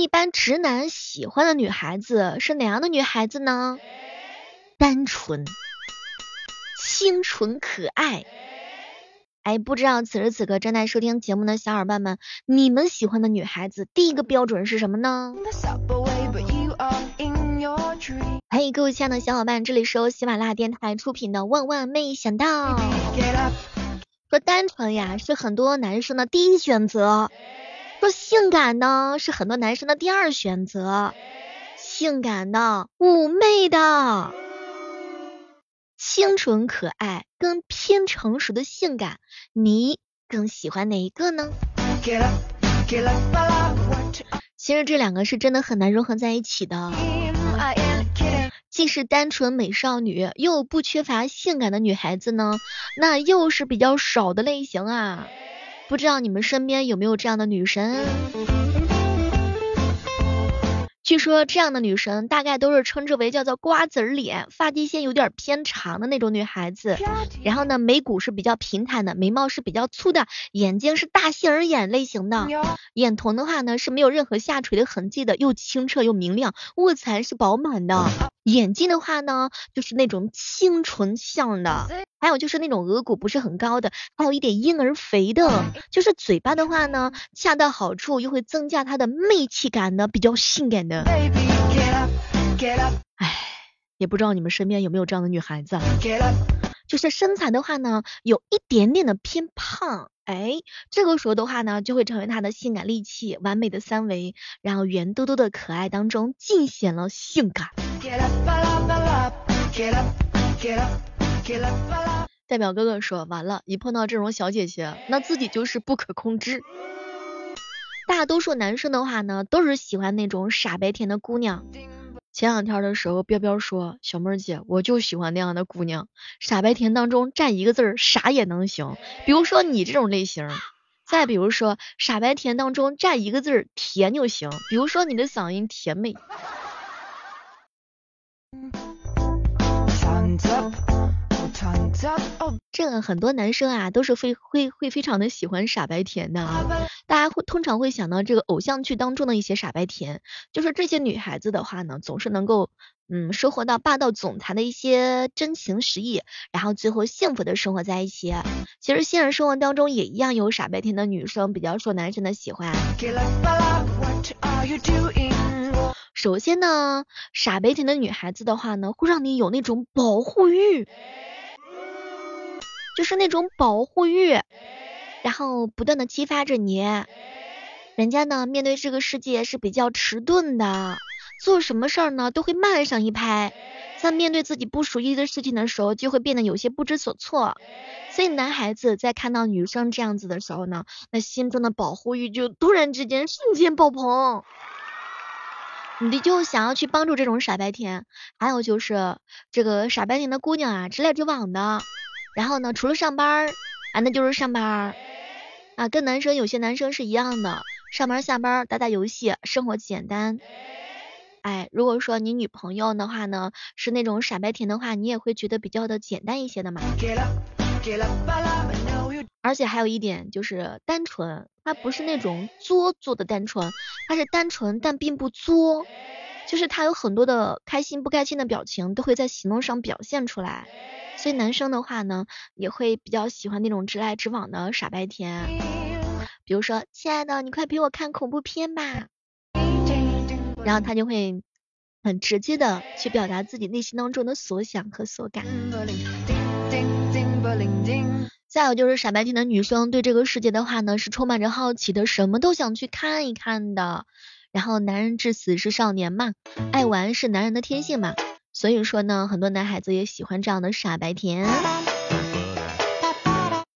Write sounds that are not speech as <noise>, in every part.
一般直男喜欢的女孩子是哪样的女孩子呢？单纯、清纯、可爱。哎，不知道此时此刻正在收听节目的小伙伴们，你们喜欢的女孩子第一个标准是什么呢？嘿，各位亲爱的小伙伴，这里是由喜马拉雅电台出品的《万万没想到》。说单纯呀，是很多男生的第一选择；说性感呢，是很多男生的第二选择。性感的、妩媚的、清纯可爱跟偏成熟的性感，你更喜欢哪一个呢？其实这两个是真的很难融合在一起的。既是单纯美少女，又不缺乏性感的女孩子呢，那又是比较少的类型啊。不知道你们身边有没有这样的女神？据说这样的女神大概都是称之为叫做瓜子脸，发际线有点偏长的那种女孩子。然后呢，眉骨是比较平坦的，眉毛是比较粗的，眼睛是大杏仁眼类型的，眼瞳的话呢是没有任何下垂的痕迹的，又清澈又明亮，卧蚕是饱满的。眼睛的话呢，就是那种清纯相的，还有就是那种额骨不是很高的，还有一点婴儿肥的，<laughs> 就是嘴巴的话呢，恰到好处又会增加它的媚气感的，比较性感的。唉，也不知道你们身边有没有这样的女孩子，就是身材的话呢，有一点点的偏胖。哎，这个时候的话呢，就会成为她的性感利器，完美的三维，然后圆嘟嘟的可爱当中尽显了性感。代表哥哥说，完了，一碰到这种小姐姐，那自己就是不可控制。大多数男生的话呢，都是喜欢那种傻白甜的姑娘。前两天的时候，彪彪说：“小妹儿姐，我就喜欢那样的姑娘，傻白甜当中占一个字儿，啥也能行。比如说你这种类型，再比如说傻白甜当中占一个字儿，甜就行。比如说你的嗓音甜美。”这个很多男生啊，都是会会会非常的喜欢傻白甜的啊。大家会通常会想到这个偶像剧当中的一些傻白甜，就是这些女孩子的话呢，总是能够嗯收获到霸道总裁的一些真情实意，然后最后幸福的生活在一起。其实现实生活当中也一样有傻白甜的女生比较受男生的喜欢。首先呢，傻白甜的女孩子的话呢，会让你有那种保护欲。就是那种保护欲，然后不断的激发着你。人家呢，面对这个世界是比较迟钝的，做什么事儿呢都会慢上一拍，在面对自己不熟悉的事情的时候，就会变得有些不知所措。所以男孩子在看到女生这样子的时候呢，那心中的保护欲就突然之间瞬间爆棚，你就想要去帮助这种傻白甜。还有就是这个傻白甜的姑娘啊，直来直往的。然后呢，除了上班啊，那就是上班啊，跟男生有些男生是一样的，上班下班打打游戏，生活简单。哎，如果说你女朋友的话呢，是那种傻白甜的话，你也会觉得比较的简单一些的嘛。而且还有一点就是单纯，她不是那种作作的单纯，她是单纯但并不作，就是他有很多的开心不开心的表情都会在行动上表现出来。所以男生的话呢，也会比较喜欢那种直来直往的傻白甜，比如说，亲爱的，你快陪我看恐怖片吧，然后他就会很直接的去表达自己内心当中的所想和所感。再有就是傻白甜的女生对这个世界的话呢，是充满着好奇的，什么都想去看一看的。然后男人至死是少年嘛，爱玩是男人的天性嘛。所以说呢，很多男孩子也喜欢这样的傻白甜，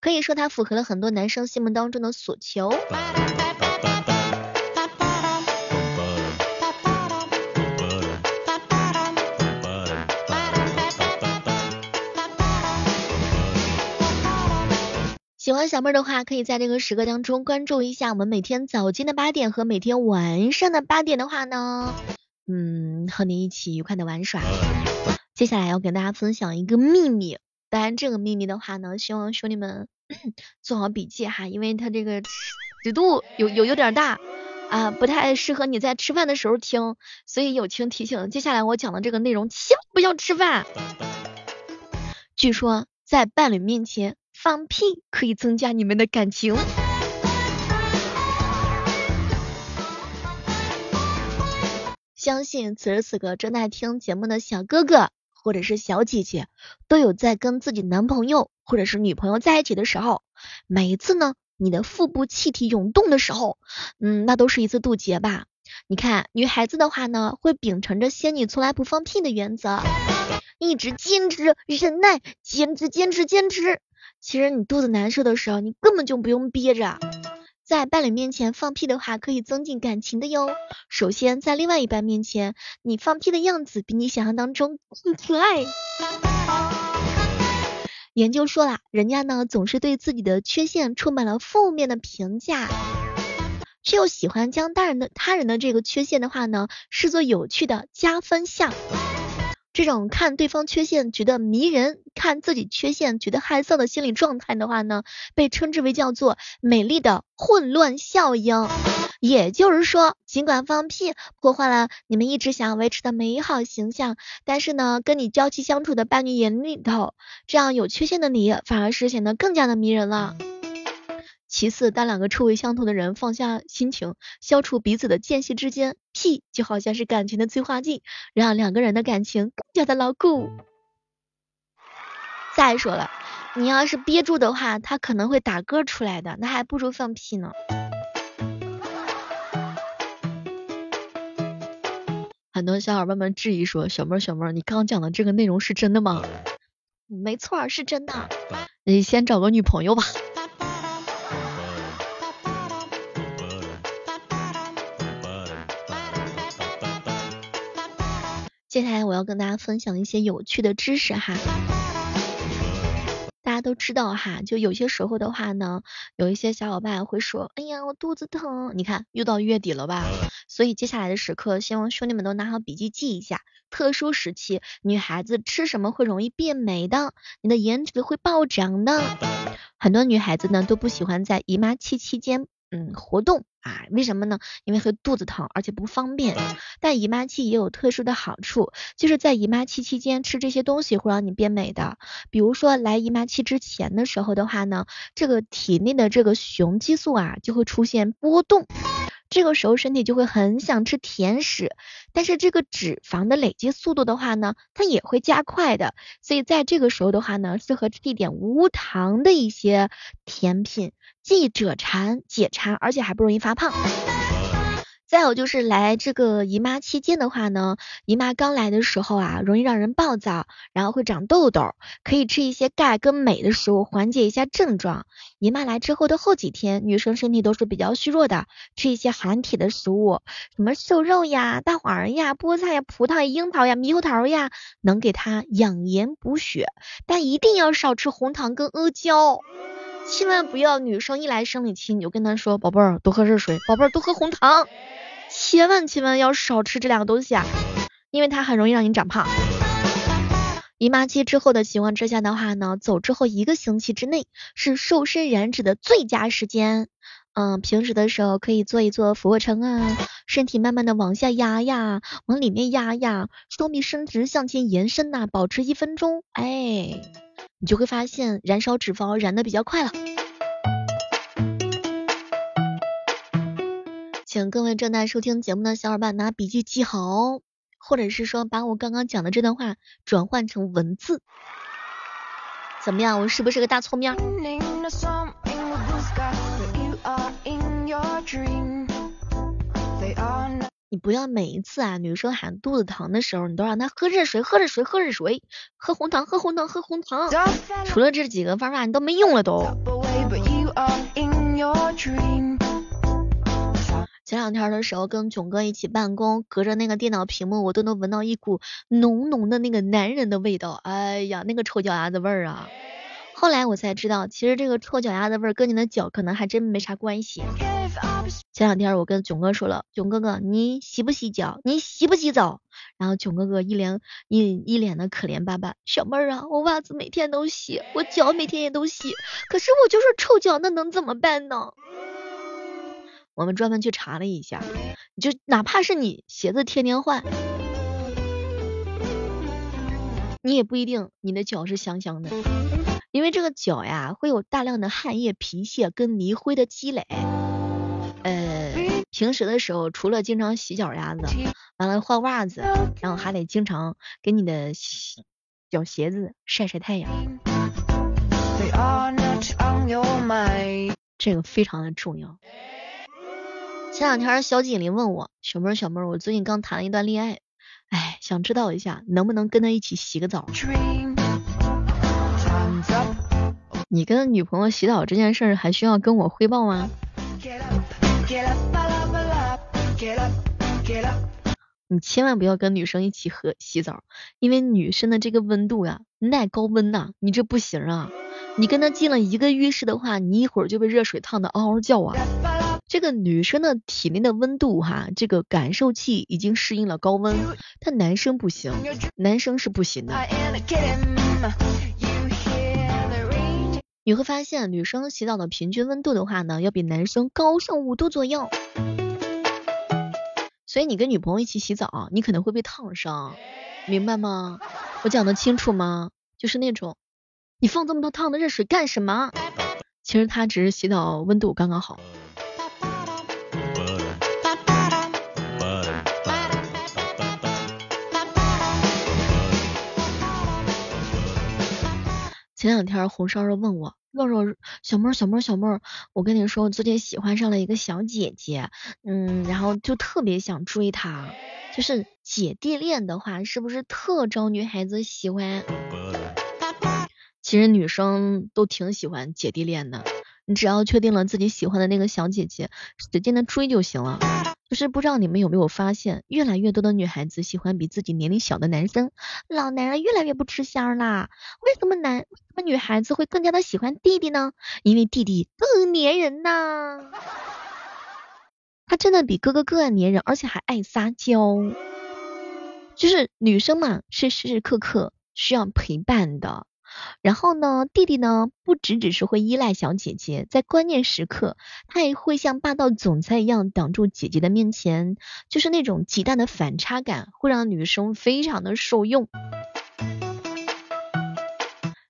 可以说他符合了很多男生心目当中的所求。喜欢小妹的话，可以在这个时刻当中关注一下我们每天早间的八点和每天晚上的八点的话呢。嗯，和你一起愉快的玩耍。接下来要给大家分享一个秘密，当然这个秘密的话呢，希望兄弟们 <clears throat> 做好笔记哈，因为它这个尺度有有有点大，啊，不太适合你在吃饭的时候听，所以友情提醒，接下来我讲的这个内容千万不要吃饭。据说在伴侣面前放屁可以增加你们的感情。相信此时此刻正在听节目的小哥哥或者是小姐姐，都有在跟自己男朋友或者是女朋友在一起的时候，每一次呢。你的腹部气体涌动的时候，嗯，那都是一次渡劫吧？你看，女孩子的话呢，会秉承着仙女从来不放屁的原则，一直坚持忍耐，坚持坚持坚持。其实你肚子难受的时候，你根本就不用憋着，在伴侣面前放屁的话，可以增进感情的哟。首先，在另外一半面前，你放屁的样子比你想象当中更可爱。研究说了，人家呢总是对自己的缺陷充满了负面的评价，却又喜欢将大人的他人的这个缺陷的话呢视作有趣的加分项。这种看对方缺陷觉得迷人，看自己缺陷觉得害臊的心理状态的话呢，被称之为叫做美丽的混乱效应。也就是说，尽管放屁破坏了你们一直想要维持的美好形象，但是呢，跟你朝夕相处的伴侣眼里头，这样有缺陷的你反而是显得更加的迷人了。其次，当两个臭味相投的人放下心情，消除彼此的间隙之间，屁就好像是感情的催化剂，让两个人的感情更加的牢固。再说了，你要是憋住的话，他可能会打嗝出来的，那还不如放屁呢。很多小伙伴们质疑说：“小妹儿，小妹儿，你刚讲的这个内容是真的吗？”没错，是真的。你先找个女朋友吧。接下来我要跟大家分享一些有趣的知识哈。大家都知道哈，就有些时候的话呢，有一些小伙伴会说，哎呀，我肚子疼。你看，又到月底了吧？所以接下来的时刻，希望兄弟们都拿好笔记记一下。特殊时期，女孩子吃什么会容易变美的？你的颜值会暴涨的。很多女孩子呢都不喜欢在姨妈期期间。嗯，活动啊，为什么呢？因为会肚子疼，而且不方便。但姨妈期也有特殊的好处，就是在姨妈期期间吃这些东西会让你变美的。比如说来姨妈期之前的时候的话呢，这个体内的这个雄激素啊就会出现波动。这个时候身体就会很想吃甜食，但是这个脂肪的累积速度的话呢，它也会加快的，所以在这个时候的话呢，适合吃一点无糖的一些甜品，既解馋解馋，而且还不容易发胖。再有就是来这个姨妈期间的话呢，姨妈刚来的时候啊，容易让人暴躁，然后会长痘痘，可以吃一些钙跟镁的食物缓解一下症状。姨妈来之后的后几天，女生身体都是比较虚弱的，吃一些含铁的食物，什么瘦肉呀、大黄呀、菠菜呀、葡萄呀、樱桃呀、猕猴桃呀，能给它养颜补血，但一定要少吃红糖跟阿胶。千万不要女生一来生理期你就跟她说，宝贝儿多喝热水，宝贝儿多喝红糖。千万千万要少吃这两个东西啊，因为它很容易让你长胖。姨妈期之后的情况之下的话呢，走之后一个星期之内是瘦身燃脂的最佳时间。嗯，平时的时候可以做一做俯卧撑啊，身体慢慢的往下压呀，往里面压呀，双臂伸直向前延伸呐，保持一分钟，哎，你就会发现燃烧脂肪燃的比较快了。请各位正在收听节目的小伙伴拿笔记记好哦，或者是说把我刚刚讲的这段话转换成文字，怎么样？我是不是个大聪明？你不要每一次啊，女生喊肚子疼的时候，你都让她喝热水，喝热水，喝热水，喝红糖，喝红糖，喝红糖。除了这几个方法，你都没用了都。前两天的时候跟囧哥一起办公，隔着那个电脑屏幕，我都能闻到一股浓浓的那个男人的味道。哎呀，那个臭脚丫子味儿啊！后来我才知道，其实这个臭脚丫子味儿跟你的脚可能还真没啥关系。前两天我跟囧哥说了，囧哥哥，你洗不洗脚？你洗不洗澡？然后囧哥哥一脸一一脸的可怜巴巴，小妹儿啊，我袜子每天都洗，我脚每天也都洗，可是我就是臭脚，那能怎么办呢？我们专门去查了一下，就哪怕是你鞋子天天换，你也不一定你的脚是香香的，因为这个脚呀会有大量的汗液、皮屑跟泥灰的积累。呃，平时的时候除了经常洗脚丫子，完了换袜子，然后还得经常给你的脚鞋子晒晒太阳。这个非常的重要。前两天小锦麟问我，小妹儿小妹儿，我最近刚谈了一段恋爱，哎，想知道一下能不能跟他一起洗个澡。你跟女朋友洗澡这件事还需要跟我汇报吗？你千万不要跟女生一起喝洗澡，因为女生的这个温度呀，耐高温呐，你这不行啊。你跟她进了一个浴室的话，你一会儿就被热水烫的嗷嗷叫啊。这个女生的体内的温度哈，这个感受器已经适应了高温，但男生不行，男生是不行的。你会发现，女生洗澡的平均温度的话呢，要比男生高上五度左右。所以你跟女朋友一起洗澡，你可能会被烫伤，明白吗？我讲的清楚吗？就是那种。你放这么多烫的热水干什么？其实他只是洗澡温度刚刚好。前两天红烧肉问我，肉肉小妹儿小妹儿小妹儿，我跟你说我最近喜欢上了一个小姐姐，嗯，然后就特别想追她，就是姐弟恋的话，是不是特招女孩子喜欢？其实女生都挺喜欢姐弟恋的，你只要确定了自己喜欢的那个小姐姐，使劲的追就行了。就是不知道你们有没有发现，越来越多的女孩子喜欢比自己年龄小的男生，老男人越来越不吃香啦。为什么男为什么女孩子会更加的喜欢弟弟呢？因为弟弟更粘人呐，他真的比哥哥更爱粘人，而且还爱撒娇。就是女生嘛，是时时刻刻需要陪伴的。然后呢，弟弟呢不只只是会依赖小姐姐，在关键时刻，他也会像霸道总裁一样挡住姐姐的面前，就是那种极大的反差感，会让女生非常的受用。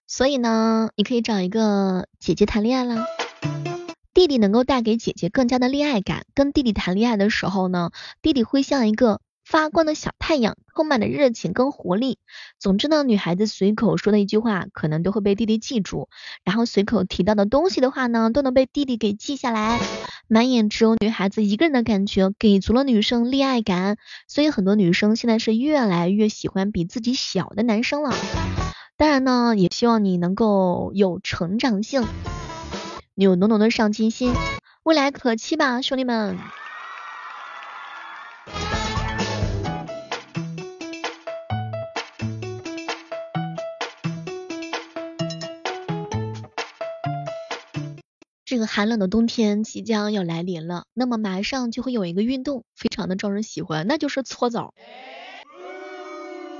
所以呢，你可以找一个姐姐谈恋爱啦，弟弟能够带给姐姐更加的恋爱感。跟弟弟谈恋爱的时候呢，弟弟会像一个。发光的小太阳，充满了热情跟活力。总之呢，女孩子随口说的一句话，可能都会被弟弟记住。然后随口提到的东西的话呢，都能被弟弟给记下来。满眼只有女孩子一个人的感觉，给足了女生恋爱感。所以很多女生现在是越来越喜欢比自己小的男生了。当然呢，也希望你能够有成长性，有浓浓的上进心，未来可期吧，兄弟们。这个寒冷的冬天即将要来临了，那么马上就会有一个运动，非常的招人喜欢，那就是搓澡。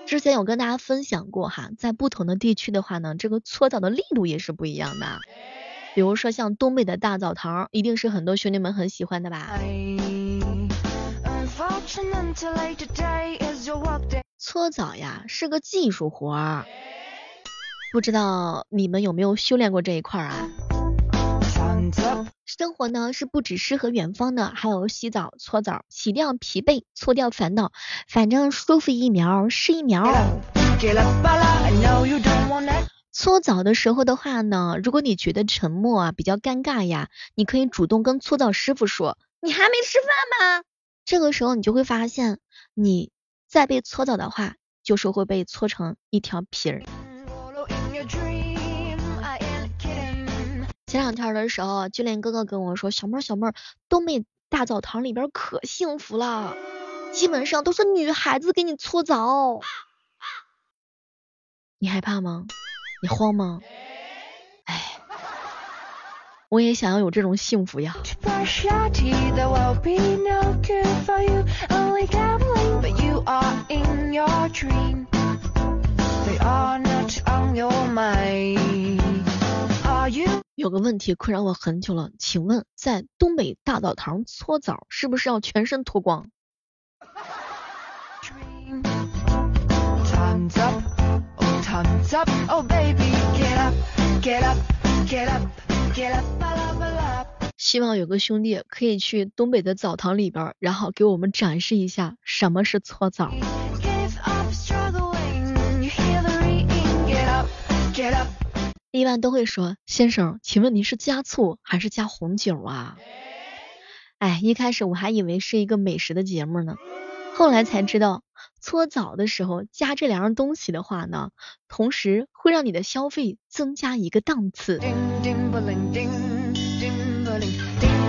之前有跟大家分享过哈，在不同的地区的话呢，这个搓澡的力度也是不一样的。比如说像东北的大澡堂，一定是很多兄弟们很喜欢的吧？搓澡呀是个技术活儿，不知道你们有没有修炼过这一块啊？生活呢是不只诗和远方的，还有洗澡、搓澡，洗掉疲惫，搓掉烦恼，反正舒服一秒是一秒。搓澡的时候的话呢，如果你觉得沉默啊比较尴尬呀，你可以主动跟搓澡师傅说，你还没吃饭吗？这个时候你就会发现，你再被搓澡的话，就是会被搓成一条皮儿。前两天的时候，就连哥哥跟我说，小妹儿小妹儿，东北大澡堂里边可幸福了，基本上都是女孩子给你搓澡，你害怕吗？你慌吗？哎，我也想要有这种幸福呀。有有个问题困扰我很久了，请问在东北大澡堂搓澡是不是要全身脱光？希望有个兄弟可以去东北的澡堂里边，然后给我们展示一下什么是搓澡。一般都会说，先生，请问您是加醋还是加红酒啊？哎，一开始我还以为是一个美食的节目呢，后来才知道，搓澡的时候加这两样东西的话呢，同时会让你的消费增加一个档次。叮叮不灵叮叮不灵叮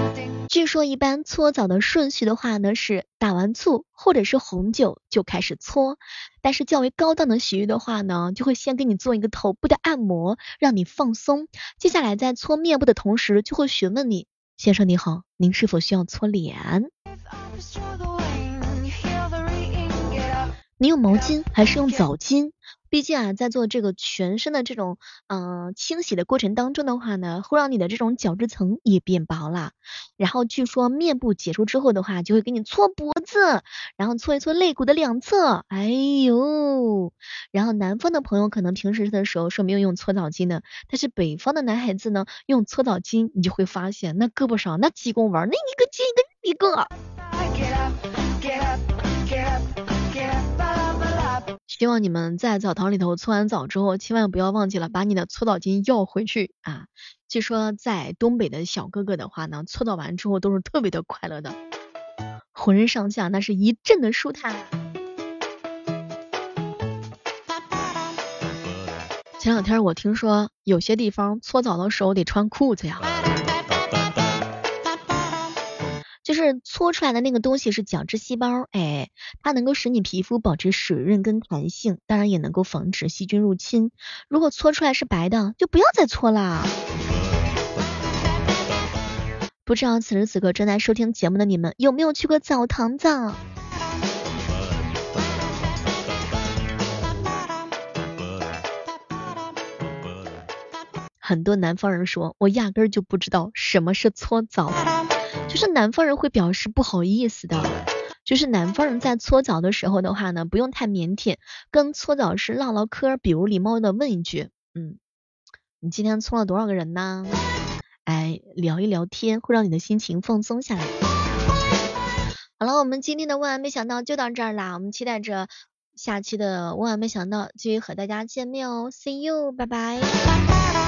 据说一般搓澡的顺序的话呢是打完醋或者是红酒就开始搓，但是较为高档的洗浴的话呢，就会先给你做一个头部的按摩，让你放松。接下来在搓面部的同时，就会询问你，先生你好，您是否需要搓脸？你用毛巾还是用澡巾？毕竟啊，在做这个全身的这种嗯清洗的过程当中的话呢，会让你的这种角质层也变薄了。然后据说面部解除之后的话，就会给你搓脖子，然后搓一搓肋骨的两侧。哎呦，然后南方的朋友可能平时的时候是没有用搓澡巾的，但是北方的男孩子呢，用搓澡巾，你就会发现那胳膊上那鸡公纹，那一个接一个一个。希望你们在澡堂里头搓完澡之后，千万不要忘记了把你的搓澡巾要回去啊！据说在东北的小哥哥的话呢，搓澡完之后都是特别的快乐的，浑身上下那是一阵的舒坦。前两天我听说有些地方搓澡的时候得穿裤子呀。是搓出来的那个东西是角质细胞，哎，它能够使你皮肤保持水润跟弹性，当然也能够防止细菌入侵。如果搓出来是白的，就不要再搓啦。不知道此时此刻正在收听节目的你们有没有去过澡堂子？很多南方人说，我压根就不知道什么是搓澡。就是南方人会表示不好意思的，就是南方人在搓澡的时候的话呢，不用太腼腆，跟搓澡师唠唠嗑，比如礼貌的问一句，嗯，你今天搓了多少个人呢？哎，聊一聊天，会让你的心情放松下来。好了，我们今天的万万没想到就到这儿啦，我们期待着下期的万万没想到继续和大家见面哦，See you，拜拜。